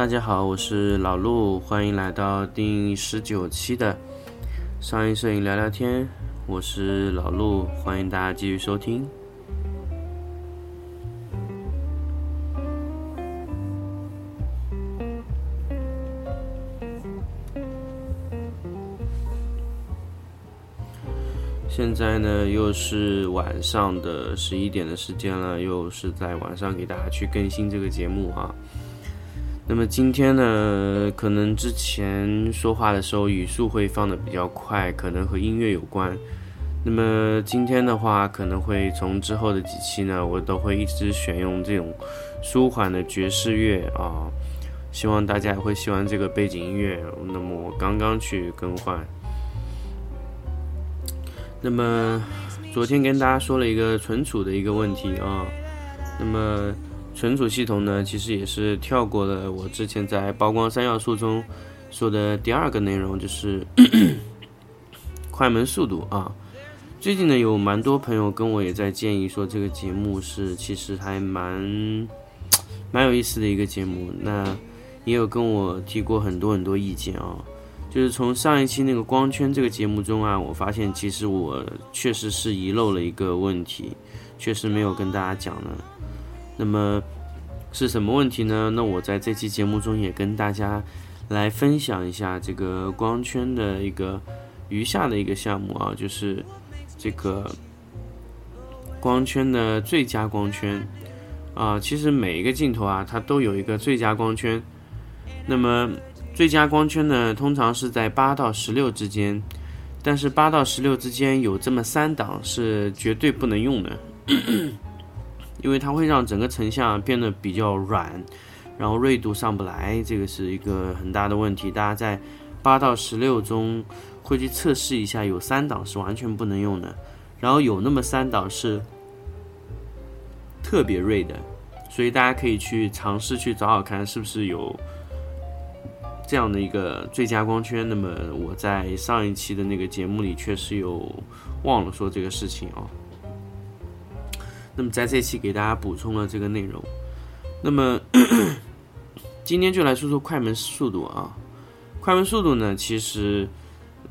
大家好，我是老陆，欢迎来到第十九期的商业摄影聊聊天。我是老陆，欢迎大家继续收听。现在呢，又是晚上的十一点的时间了，又是在晚上给大家去更新这个节目啊。那么今天呢，可能之前说话的时候语速会放的比较快，可能和音乐有关。那么今天的话，可能会从之后的几期呢，我都会一直选用这种舒缓的爵士乐啊，希望大家会喜欢这个背景音乐。那么我刚刚去更换。那么昨天跟大家说了一个存储的一个问题啊，那么。存储系统呢，其实也是跳过了我之前在曝光三要素中说的第二个内容，就是 快门速度啊。最近呢，有蛮多朋友跟我也在建议说，这个节目是其实还蛮蛮有意思的一个节目。那也有跟我提过很多很多意见啊，就是从上一期那个光圈这个节目中啊，我发现其实我确实是遗漏了一个问题，确实没有跟大家讲呢。那么是什么问题呢？那我在这期节目中也跟大家来分享一下这个光圈的一个余下的一个项目啊，就是这个光圈的最佳光圈啊。其实每一个镜头啊，它都有一个最佳光圈。那么最佳光圈呢，通常是在八到十六之间，但是八到十六之间有这么三档是绝对不能用的。因为它会让整个成像变得比较软，然后锐度上不来，这个是一个很大的问题。大家在八到十六中会去测试一下，有三档是完全不能用的，然后有那么三档是特别锐的，所以大家可以去尝试去找找看，是不是有这样的一个最佳光圈。那么我在上一期的那个节目里确实有忘了说这个事情啊。那么在这期给大家补充了这个内容，那么今天就来说说快门速度啊。快门速度呢，其实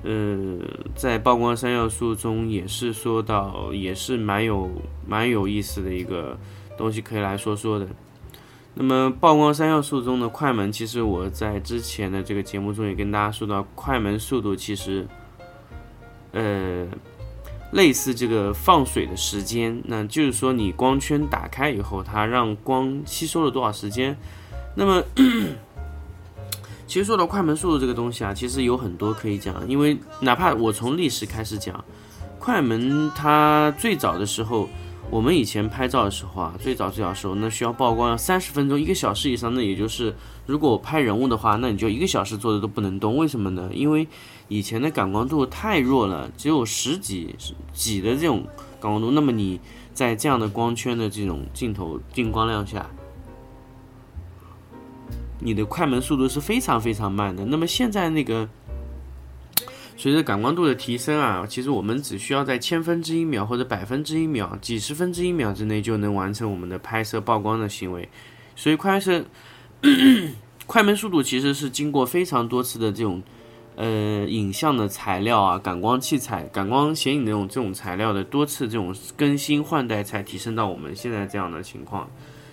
呃在曝光三要素中也是说到，也是蛮有蛮有意思的一个东西可以来说说的。那么曝光三要素中的快门，其实我在之前的这个节目中也跟大家说到，快门速度其实呃。类似这个放水的时间，那就是说你光圈打开以后，它让光吸收了多少时间。那么，其实说到快门速度这个东西啊，其实有很多可以讲。因为哪怕我从历史开始讲，快门它最早的时候，我们以前拍照的时候啊，最早最早的时候，那需要曝光要三十分钟、一个小时以上，那也就是如果我拍人物的话，那你就一个小时坐着都不能动。为什么呢？因为以前的感光度太弱了，只有十几几的这种感光度，那么你在这样的光圈的这种镜头进光量下，你的快门速度是非常非常慢的。那么现在那个随着感光度的提升啊，其实我们只需要在千分之一秒或者百分之一秒、几十分之一秒之内就能完成我们的拍摄曝光的行为。所以快是 快门速度其实是经过非常多次的这种。呃，影像的材料啊，感光器材、感光显影那种这种材料的多次这种更新换代，才提升到我们现在这样的情况。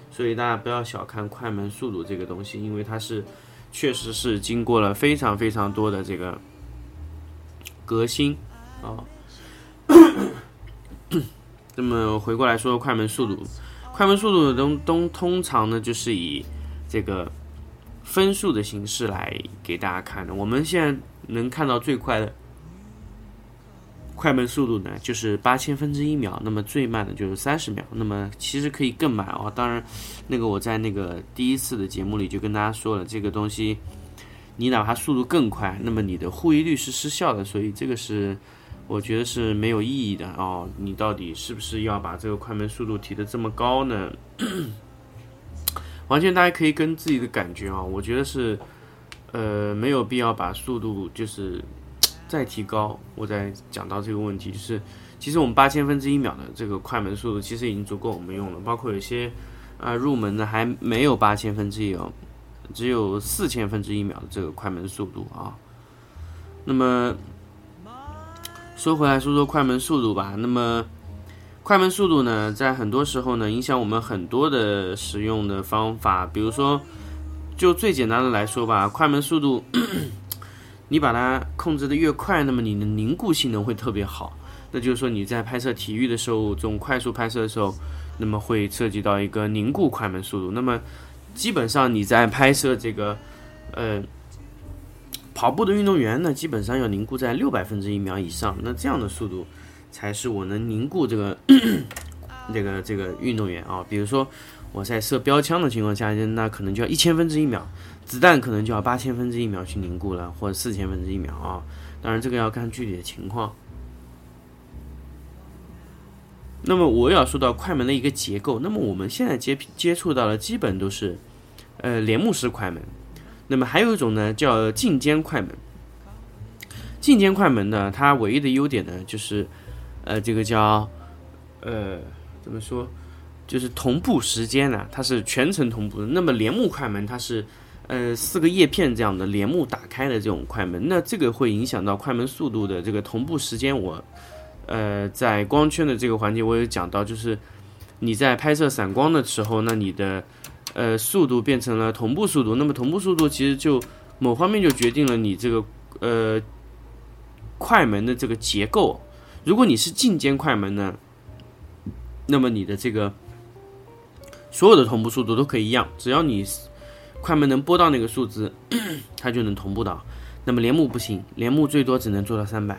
所以大家不要小看快门速度这个东西，因为它是确实是经过了非常非常多的这个革新啊。那么回过来说，快门速度，快门速度的东东通常呢就是以这个分数的形式来给大家看的。我们现在。能看到最快的快门速度呢，就是八千分之一秒。那么最慢的就是三十秒。那么其实可以更慢哦。当然，那个我在那个第一次的节目里就跟大家说了，这个东西你哪怕速度更快，那么你的护翼率是失效的。所以这个是我觉得是没有意义的哦。你到底是不是要把这个快门速度提得这么高呢？完全大家可以跟自己的感觉啊，我觉得是。呃，没有必要把速度就是再提高。我在讲到这个问题，就是其实我们八千分之一秒的这个快门速度其实已经足够我们用了。包括有些啊入门的还没有八千分之一哦，只有四千分之一秒的这个快门速度啊。那么说回来说说快门速度吧。那么快门速度呢，在很多时候呢，影响我们很多的使用的方法。比如说，就最简单的来说吧，快门速度，你把它控制的越快，那么你的凝固性能会特别好。那就是说你在拍摄体育的时候，这种快速拍摄的时候，那么会涉及到一个凝固快门速度。那么基本上你在拍摄这个，呃，跑步的运动员呢，基本上要凝固在六百分之一秒以上。那这样的速度才是我能凝固这个 这个这个运动员啊。比如说我在射标枪的情况下，那可能就要一千分之一秒，子弹可能就要八千分之一秒去凝固了，或者四千分之一秒啊。当然这个要看具体的情况。那么我要说到快门的一个结构，那么我们现在接接触到的基本都是，呃，帘幕式快门。那么还有一种呢，叫进间快门。进间快门呢，它唯一的优点呢，就是，呃，这个叫，呃，怎么说，就是同步时间呢，它是全程同步的。那么帘幕快门它是，呃，四个叶片这样的帘幕打开的这种快门，那这个会影响到快门速度的这个同步时间。我。呃，在光圈的这个环节，我有讲到，就是你在拍摄散光的时候，那你的呃速度变成了同步速度。那么同步速度其实就某方面就决定了你这个呃快门的这个结构。如果你是进间快门呢，那么你的这个所有的同步速度都可以一样，只要你快门能拨到那个数字，它就能同步到。那么帘幕不行，帘幕最多只能做到三百。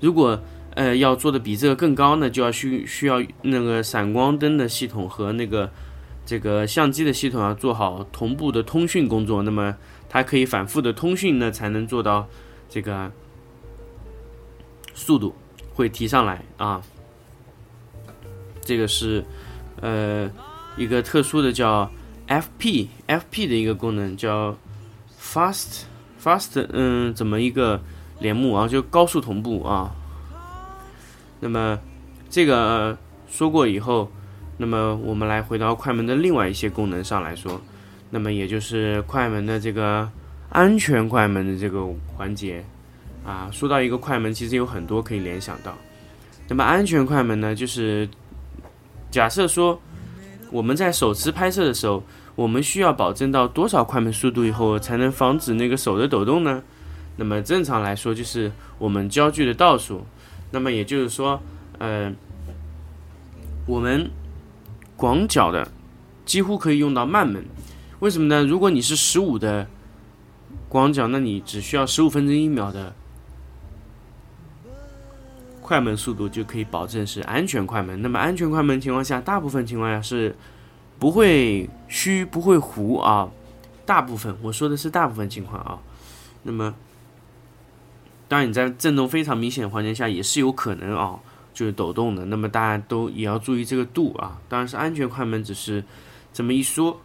如果呃，要做的比这个更高呢，就要需需要那个闪光灯的系统和那个这个相机的系统要做好同步的通讯工作，那么它可以反复的通讯呢，才能做到这个速度会提上来啊。这个是呃一个特殊的叫 FP FP 的一个功能，叫 Fast Fast 嗯，怎么一个帘幕啊，就高速同步啊。那么，这个说过以后，那么我们来回到快门的另外一些功能上来说，那么也就是快门的这个安全快门的这个环节啊。说到一个快门，其实有很多可以联想到。那么安全快门呢，就是假设说我们在手持拍摄的时候，我们需要保证到多少快门速度以后才能防止那个手的抖动呢？那么正常来说，就是我们焦距的倒数。那么也就是说，呃，我们广角的几乎可以用到慢门，为什么呢？如果你是十五的广角，那你只需要十五分之一秒的快门速度就可以保证是安全快门。那么安全快门情况下，大部分情况下是不会虚不会糊啊，大部分我说的是大部分情况啊。那么。当然，你在震动非常明显的环境下也是有可能啊，就是抖动的。那么大家都也要注意这个度啊。当然是安全快门只是这么一说。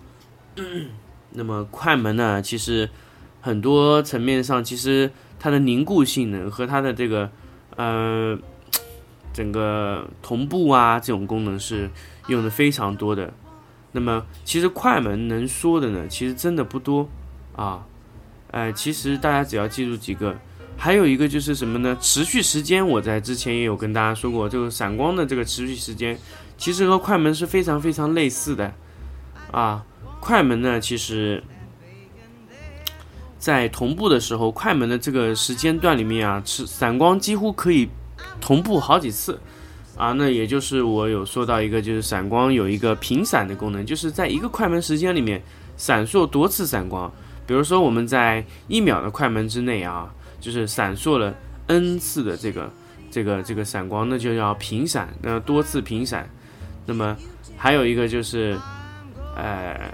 那么快门呢，其实很多层面上，其实它的凝固性能和它的这个呃 整个同步啊这种功能是用的非常多的。那么其实快门能说的呢，其实真的不多啊。哎，其实大家只要记住几个。还有一个就是什么呢？持续时间，我在之前也有跟大家说过，这个闪光的这个持续时间，其实和快门是非常非常类似的啊。快门呢，其实，在同步的时候，快门的这个时间段里面啊，是闪光几乎可以同步好几次啊。那也就是我有说到一个，就是闪光有一个频闪的功能，就是在一个快门时间里面闪烁多次闪光。比如说我们在一秒的快门之内啊。就是闪烁了 n 次的这个这个这个闪光，那就叫频闪，那多次频闪。那么还有一个就是，呃，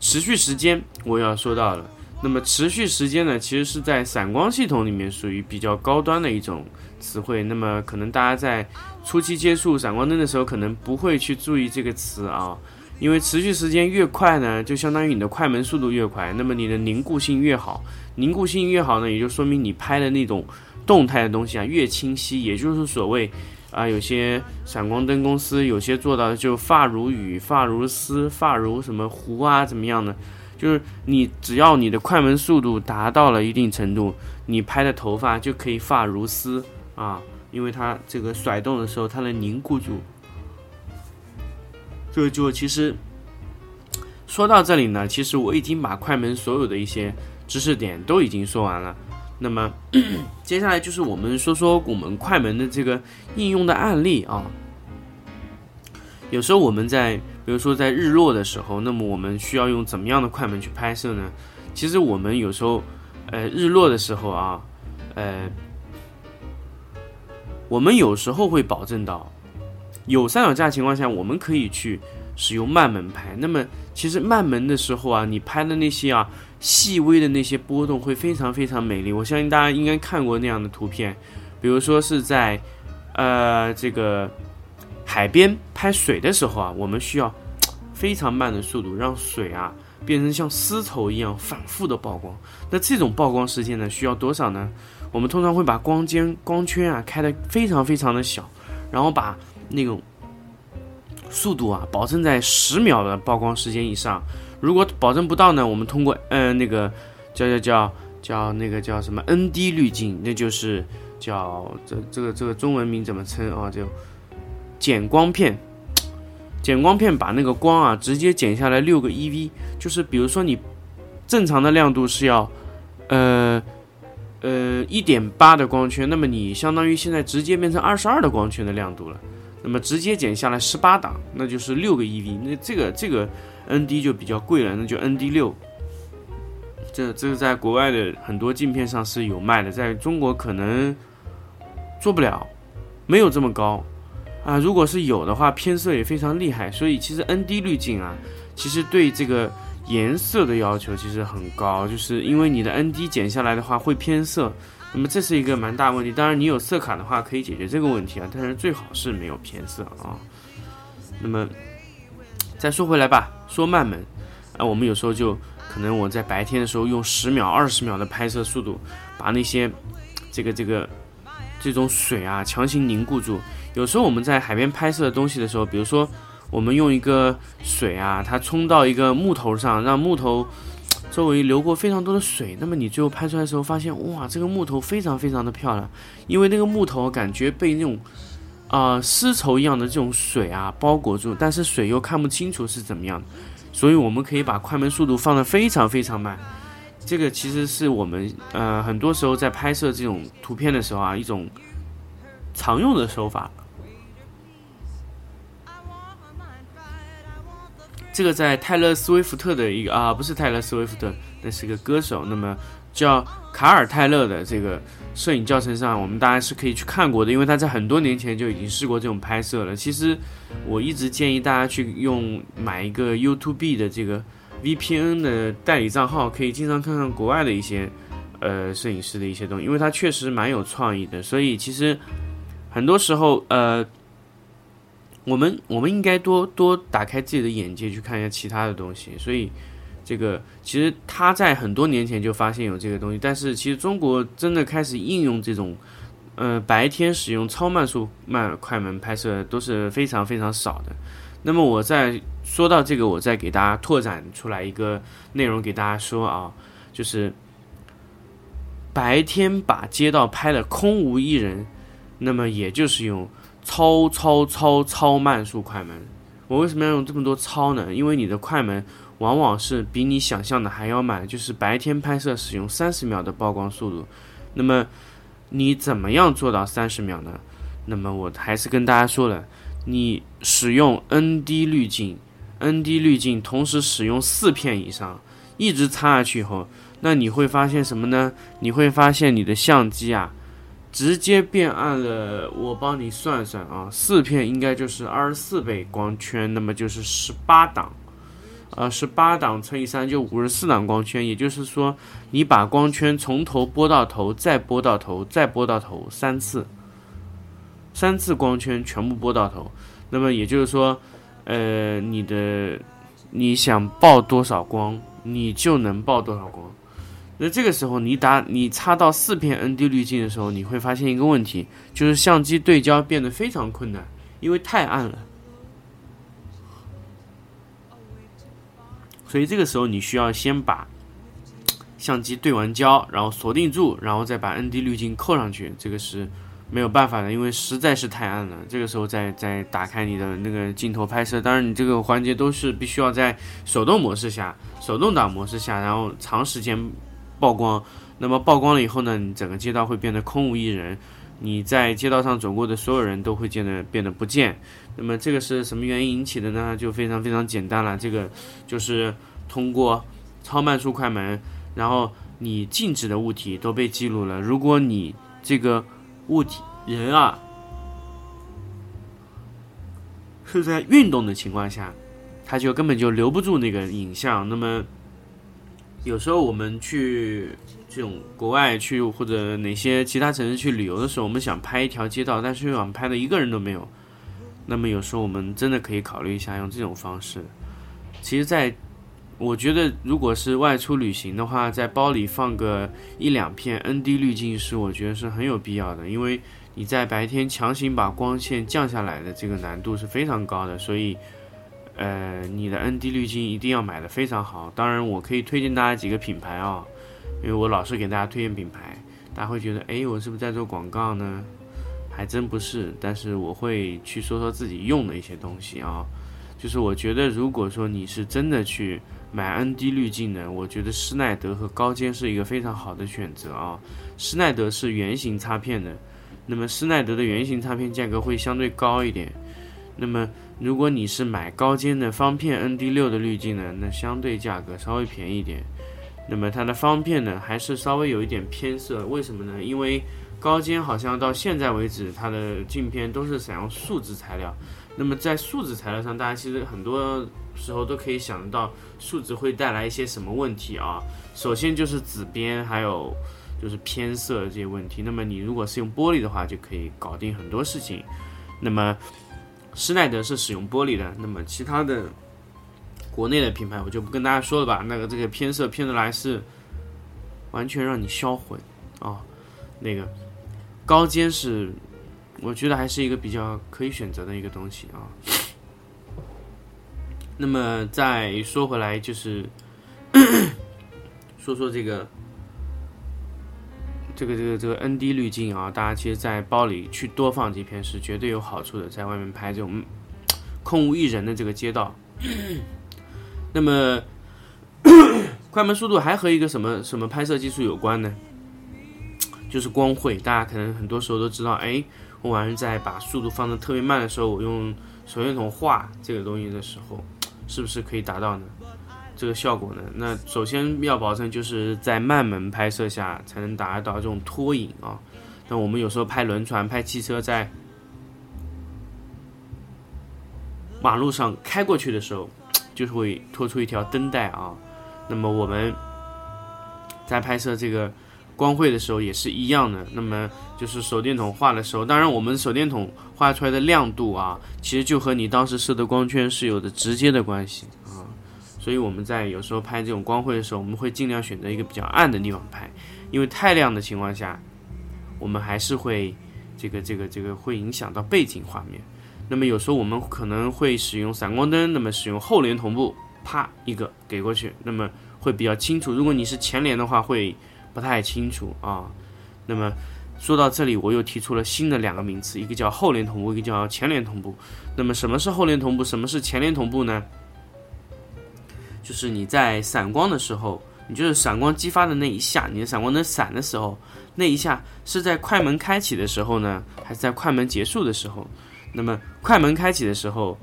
持续时间我要说到了。那么持续时间呢，其实是在闪光系统里面属于比较高端的一种词汇。那么可能大家在初期接触闪光灯的时候，可能不会去注意这个词啊。因为持续时间越快呢，就相当于你的快门速度越快，那么你的凝固性越好。凝固性越好呢，也就说明你拍的那种动态的东西啊越清晰。也就是所谓啊，有些闪光灯公司有些做到的就发如雨、发如丝、发如什么弧啊怎么样的？就是你只要你的快门速度达到了一定程度，你拍的头发就可以发如丝啊，因为它这个甩动的时候它能凝固住。这就其实说到这里呢，其实我已经把快门所有的一些知识点都已经说完了。那么接下来就是我们说说我们快门的这个应用的案例啊。有时候我们在，比如说在日落的时候，那么我们需要用怎么样的快门去拍摄呢？其实我们有时候，呃，日落的时候啊，呃，我们有时候会保证到有三脚架情况下，我们可以去使用慢门拍。那么其实慢门的时候啊，你拍的那些啊。细微的那些波动会非常非常美丽，我相信大家应该看过那样的图片，比如说是在，呃，这个海边拍水的时候啊，我们需要非常慢的速度，让水啊变成像丝绸一样反复的曝光。那这种曝光时间呢，需要多少呢？我们通常会把光间光圈啊开的非常非常的小，然后把那种速度啊保证在十秒的曝光时间以上。如果保证不到呢？我们通过嗯那个叫叫叫叫那个叫什么 N D 滤镜，那就是叫这这个这个中文名怎么称啊？就减光片，减光片把那个光啊直接减下来六个 eV，就是比如说你正常的亮度是要呃呃一点八的光圈，那么你相当于现在直接变成二十二的光圈的亮度了，那么直接减下来十八档，那就是六个 eV，那这个这个。N D 就比较贵了，那就 N D 六。这这个在国外的很多镜片上是有卖的，在中国可能做不了，没有这么高啊。如果是有的话，偏色也非常厉害。所以其实 N D 滤镜啊，其实对这个颜色的要求其实很高，就是因为你的 N D 减下来的话会偏色，那么这是一个蛮大问题。当然你有色卡的话可以解决这个问题啊，但是最好是没有偏色啊。那么。再说回来吧，说慢门，啊，我们有时候就可能我在白天的时候用十秒、二十秒的拍摄速度，把那些这个这个这种水啊强行凝固住。有时候我们在海边拍摄的东西的时候，比如说我们用一个水啊，它冲到一个木头上，让木头周围流过非常多的水，那么你最后拍出来的时候，发现哇，这个木头非常非常的漂亮，因为那个木头感觉被那种。啊，丝绸一样的这种水啊，包裹住，但是水又看不清楚是怎么样的，所以我们可以把快门速度放得非常非常慢。这个其实是我们呃很多时候在拍摄这种图片的时候啊，一种常用的手法。这个在泰勒·斯威夫特的一个啊，不是泰勒·斯威夫特，那是个歌手，那么叫卡尔·泰勒的这个。摄影教程上，我们大家是可以去看过的，因为他在很多年前就已经试过这种拍摄了。其实我一直建议大家去用买一个 YouTube 的这个 VPN 的代理账号，可以经常看看国外的一些呃摄影师的一些东西，因为他确实蛮有创意的。所以其实很多时候呃，我们我们应该多多打开自己的眼界，去看一下其他的东西。所以。这个其实他在很多年前就发现有这个东西，但是其实中国真的开始应用这种，呃，白天使用超慢速慢快门拍摄都是非常非常少的。那么我再说到这个，我再给大家拓展出来一个内容给大家说啊，就是白天把街道拍的空无一人，那么也就是用超超超超慢速快门。我为什么要用这么多超呢？因为你的快门。往往是比你想象的还要慢，就是白天拍摄使用三十秒的曝光速度，那么你怎么样做到三十秒呢？那么我还是跟大家说了，你使用 ND 滤镜，ND 滤镜同时使用四片以上，一直插下去以后，那你会发现什么呢？你会发现你的相机啊，直接变暗了。我帮你算算啊，四片应该就是二十四倍光圈，那么就是十八档。呃，是八档乘以三就五十四档光圈，也就是说，你把光圈从头拨到头，再拨到头，再拨到头三次，三次光圈全部拨到头，那么也就是说，呃，你的你想曝多少光，你就能曝多少光。那这个时候，你打你插到四片 ND 滤镜的时候，你会发现一个问题，就是相机对焦变得非常困难，因为太暗了。所以这个时候你需要先把相机对完焦，然后锁定住，然后再把 ND 滤镜扣上去，这个是没有办法的，因为实在是太暗了。这个时候再再打开你的那个镜头拍摄，当然你这个环节都是必须要在手动模式下、手动挡模式下，然后长时间曝光。那么曝光了以后呢，你整个街道会变得空无一人，你在街道上走过的所有人都会变得变得不见。那么这个是什么原因引起的呢？就非常非常简单了，这个就是通过超慢速快门，然后你静止的物体都被记录了。如果你这个物体人啊是在运动的情况下，它就根本就留不住那个影像。那么有时候我们去。这种国外去或者哪些其他城市去旅游的时候，我们想拍一条街道，但是又想拍的一个人都没有，那么有时候我们真的可以考虑一下用这种方式。其实，在我觉得，如果是外出旅行的话，在包里放个一两片 ND 滤镜是我觉得是很有必要的，因为你在白天强行把光线降下来的这个难度是非常高的，所以，呃，你的 ND 滤镜一定要买的非常好。当然，我可以推荐大家几个品牌啊。因为我老是给大家推荐品牌，大家会觉得，哎，我是不是在做广告呢？还真不是，但是我会去说说自己用的一些东西啊。就是我觉得，如果说你是真的去买 ND 滤镜的，我觉得施耐德和高尖是一个非常好的选择啊。施耐德是圆形插片的，那么施耐德的圆形插片价格会相对高一点。那么如果你是买高尖的方片 ND 六的滤镜呢，那相对价格稍微便宜一点。那么它的方片呢，还是稍微有一点偏色，为什么呢？因为高尖好像到现在为止，它的镜片都是采用树脂材料。那么在树脂材料上，大家其实很多时候都可以想到，树脂会带来一些什么问题啊？首先就是紫边，还有就是偏色这些问题。那么你如果是用玻璃的话，就可以搞定很多事情。那么施耐德是使用玻璃的，那么其他的。国内的品牌我就不跟大家说了吧，那个这个偏色偏的来是完全让你销魂啊，那个高尖是我觉得还是一个比较可以选择的一个东西啊。那么再说回来就是 说说这个这个这个这个 ND 滤镜啊，大家其实，在包里去多放几片是绝对有好处的，在外面拍这种空无一人的这个街道。那么，快门速度还和一个什么什么拍摄技术有关呢？就是光绘。大家可能很多时候都知道，哎，我晚上在把速度放的特别慢的时候，我用手电筒画这个东西的时候，是不是可以达到呢？这个效果呢？那首先要保证就是在慢门拍摄下才能达到这种拖影啊。那我们有时候拍轮船、拍汽车，在马路上开过去的时候。就是会拖出一条灯带啊，那么我们在拍摄这个光绘的时候也是一样的。那么就是手电筒画的时候，当然我们手电筒画出来的亮度啊，其实就和你当时射的光圈是有着直接的关系。所以我们在有时候拍这种光绘的时候，我们会尽量选择一个比较暗的地方拍，因为太亮的情况下，我们还是会这个这个这个会影响到背景画面。那么有时候我们可能会使用闪光灯，那么使用后联同步，啪一个给过去，那么会比较清楚。如果你是前联的话，会不太清楚啊。那么说到这里，我又提出了新的两个名词，一个叫后联同步，一个叫前联同步。那么什么是后联同步？什么是前联同步呢？就是你在闪光的时候，你就是闪光激发的那一下，你的闪光灯闪的时候，那一下是在快门开启的时候呢，还是在快门结束的时候？那么快门开启的时候，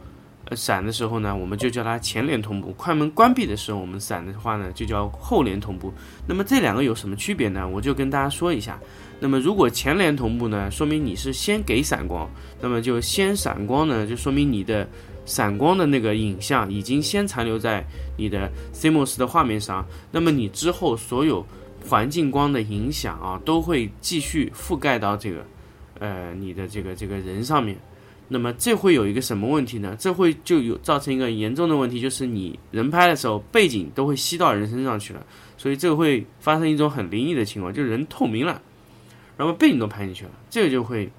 呃，闪的时候呢，我们就叫它前脸同步；快门关闭的时候，我们闪的话呢，就叫后联同步。那么这两个有什么区别呢？我就跟大家说一下。那么如果前联同步呢，说明你是先给闪光，那么就先闪光呢，就说明你的闪光的那个影像已经先残留在你的 CMOS 的画面上。那么你之后所有环境光的影响啊，都会继续覆盖到这个呃你的这个这个人上面。那么这会有一个什么问题呢？这会就有造成一个严重的问题，就是你人拍的时候，背景都会吸到人身上去了，所以这个会发生一种很灵异的情况，就是人透明了，然后背景都拍进去了，这个就会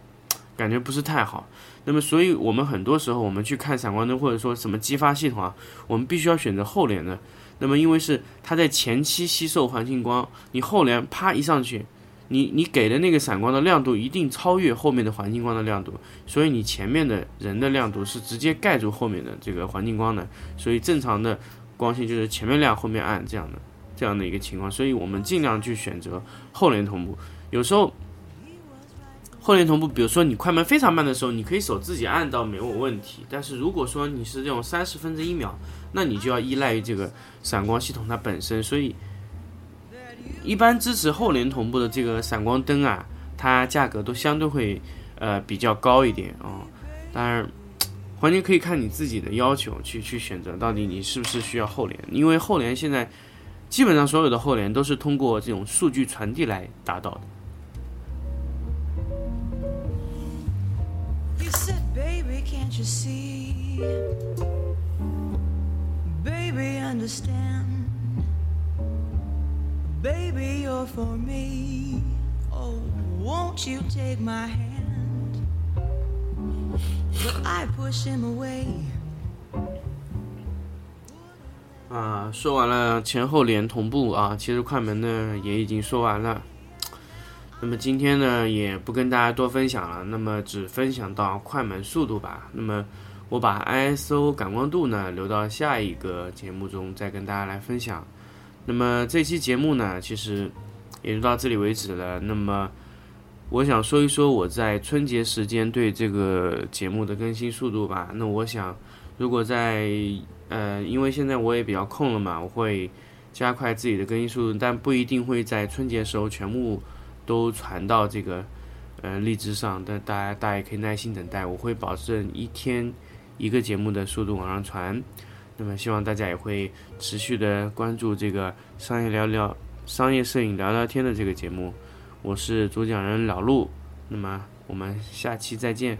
感觉不是太好。那么，所以我们很多时候我们去看闪光灯或者说什么激发系统啊，我们必须要选择后联的。那么，因为是它在前期吸收环境光，你后联啪一上去，你你给的那个闪光的亮度一定超越后面的环境光的亮度，所以你前面的人的亮度是直接盖住后面的这个环境光的。所以正常的光线就是前面亮后面暗这样的这样的一个情况。所以我们尽量去选择后联同步。有时候。后联同步，比如说你快门非常慢的时候，你可以手自己按到没有问题。但是如果说你是这种三十分之一秒，那你就要依赖于这个闪光系统它本身。所以，一般支持后联同步的这个闪光灯啊，它价格都相对会呃比较高一点啊。当然，完全可以看你自己的要求去去选择，到底你是不是需要后联。因为后联现在基本上所有的后联都是通过这种数据传递来达到的。You see, baby, understand, baby, you're for me. Oh, won't you take my hand? But I push him away. 啊，说完了前后联同步啊，其实快门呢也已经说完了。那么今天呢，也不跟大家多分享了，那么只分享到快门速度吧。那么我把 ISO 感光度呢留到下一个节目中再跟大家来分享。那么这期节目呢，其实也就到这里为止了。那么我想说一说我在春节时间对这个节目的更新速度吧。那我想，如果在呃，因为现在我也比较空了嘛，我会加快自己的更新速度，但不一定会在春节时候全部。都传到这个呃荔枝上，但大家大家也可以耐心等待，我会保证一天一个节目的速度往上传。那么希望大家也会持续的关注这个商业聊聊、商业摄影聊聊天的这个节目。我是主讲人老陆，那么我们下期再见。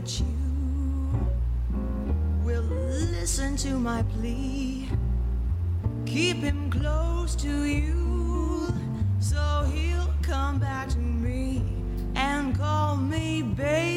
That you will listen to my plea. Keep him close to you so he'll come back to me and call me baby.